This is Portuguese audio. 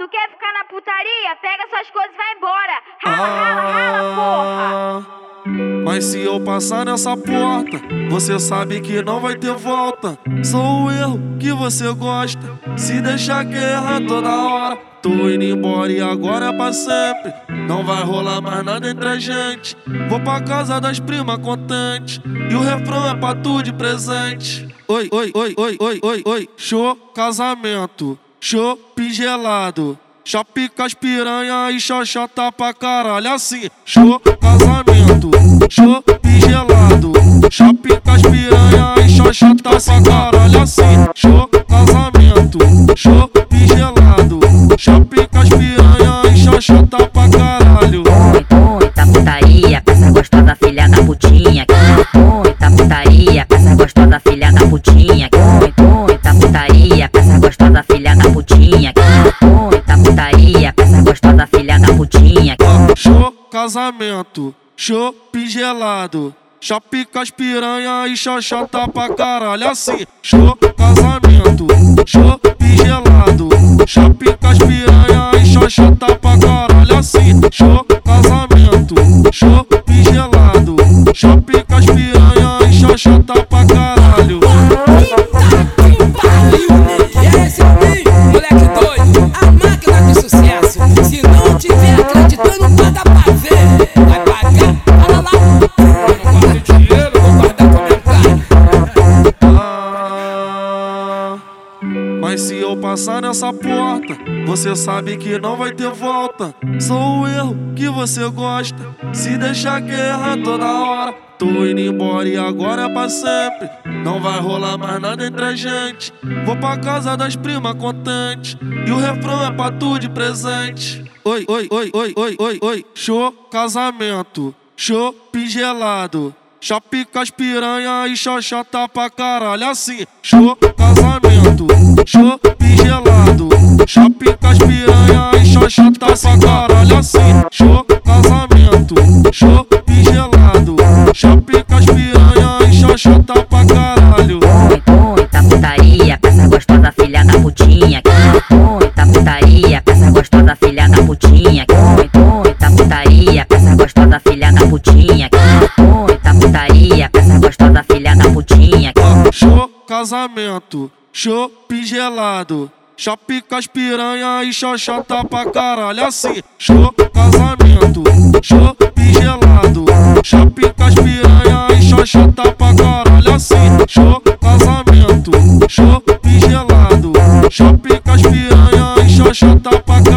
Tu quer ficar na putaria? Pega suas coisas e vai embora. Rala, rala, rala, porra. Ah, Mas se eu passar nessa porta, você sabe que não vai ter volta. Sou o erro que você gosta. Se deixar guerra toda hora, tô indo embora e agora é pra sempre. Não vai rolar mais nada entre a gente. Vou pra casa das primas contantes. E o refrão é pra tu de presente. Oi, oi, oi, oi, oi, oi, oi. Show, casamento. Show, gelado. Chapica as piranha e xoxota pra caralho assim. Show, casamento, show, gelado. Chapica as piranha e xoxota pra caralho assim. Show, casamento, show, gelado. Chapica as piranha e xoxota pra caralho. Casamento, show, gelado. Chapica as piranha e xoxota pra caralho assim. Show, casamento, show, gelado. Chapica as piranha e xoxota pra caralho assim. Show, casamento, show, gelado. Chapica as piranha e xoxota pra eu passar nessa porta, você sabe que não vai ter volta. Sou o erro que você gosta. Se deixar guerra toda hora, tô indo embora e agora é pra sempre. Não vai rolar mais nada entre a gente. Vou pra casa das primas contantes. E o refrão é pra tu de presente. Oi, oi, oi, oi, oi, oi, oi. Show, casamento. Show, gelado. Chapica as piranha e xoxota pra caralho assim. Show, casamento, show, gelado. Chapica as piranha e xoxota pra caralho assim. Show, casamento, show, gelado. Chapica as piranha e xoxota pra caralho. Muita putaria, peça gostosa, filha da putinha. Muita putaria, peça gostosa, filha da putinha. Muita putaria, peça gostosa, filha da putinha. Muita putaria, peça gostosa, filha da putinha. Show, casamento, show, gelado. Chapica as piranha e xoxota pra caralho assim. Show, casamento, show, gelado. Chapica as piranha e xoxota pra caralho assim. Show, casamento, show, gelado. Chapica as piranha e xoxota pra caralho.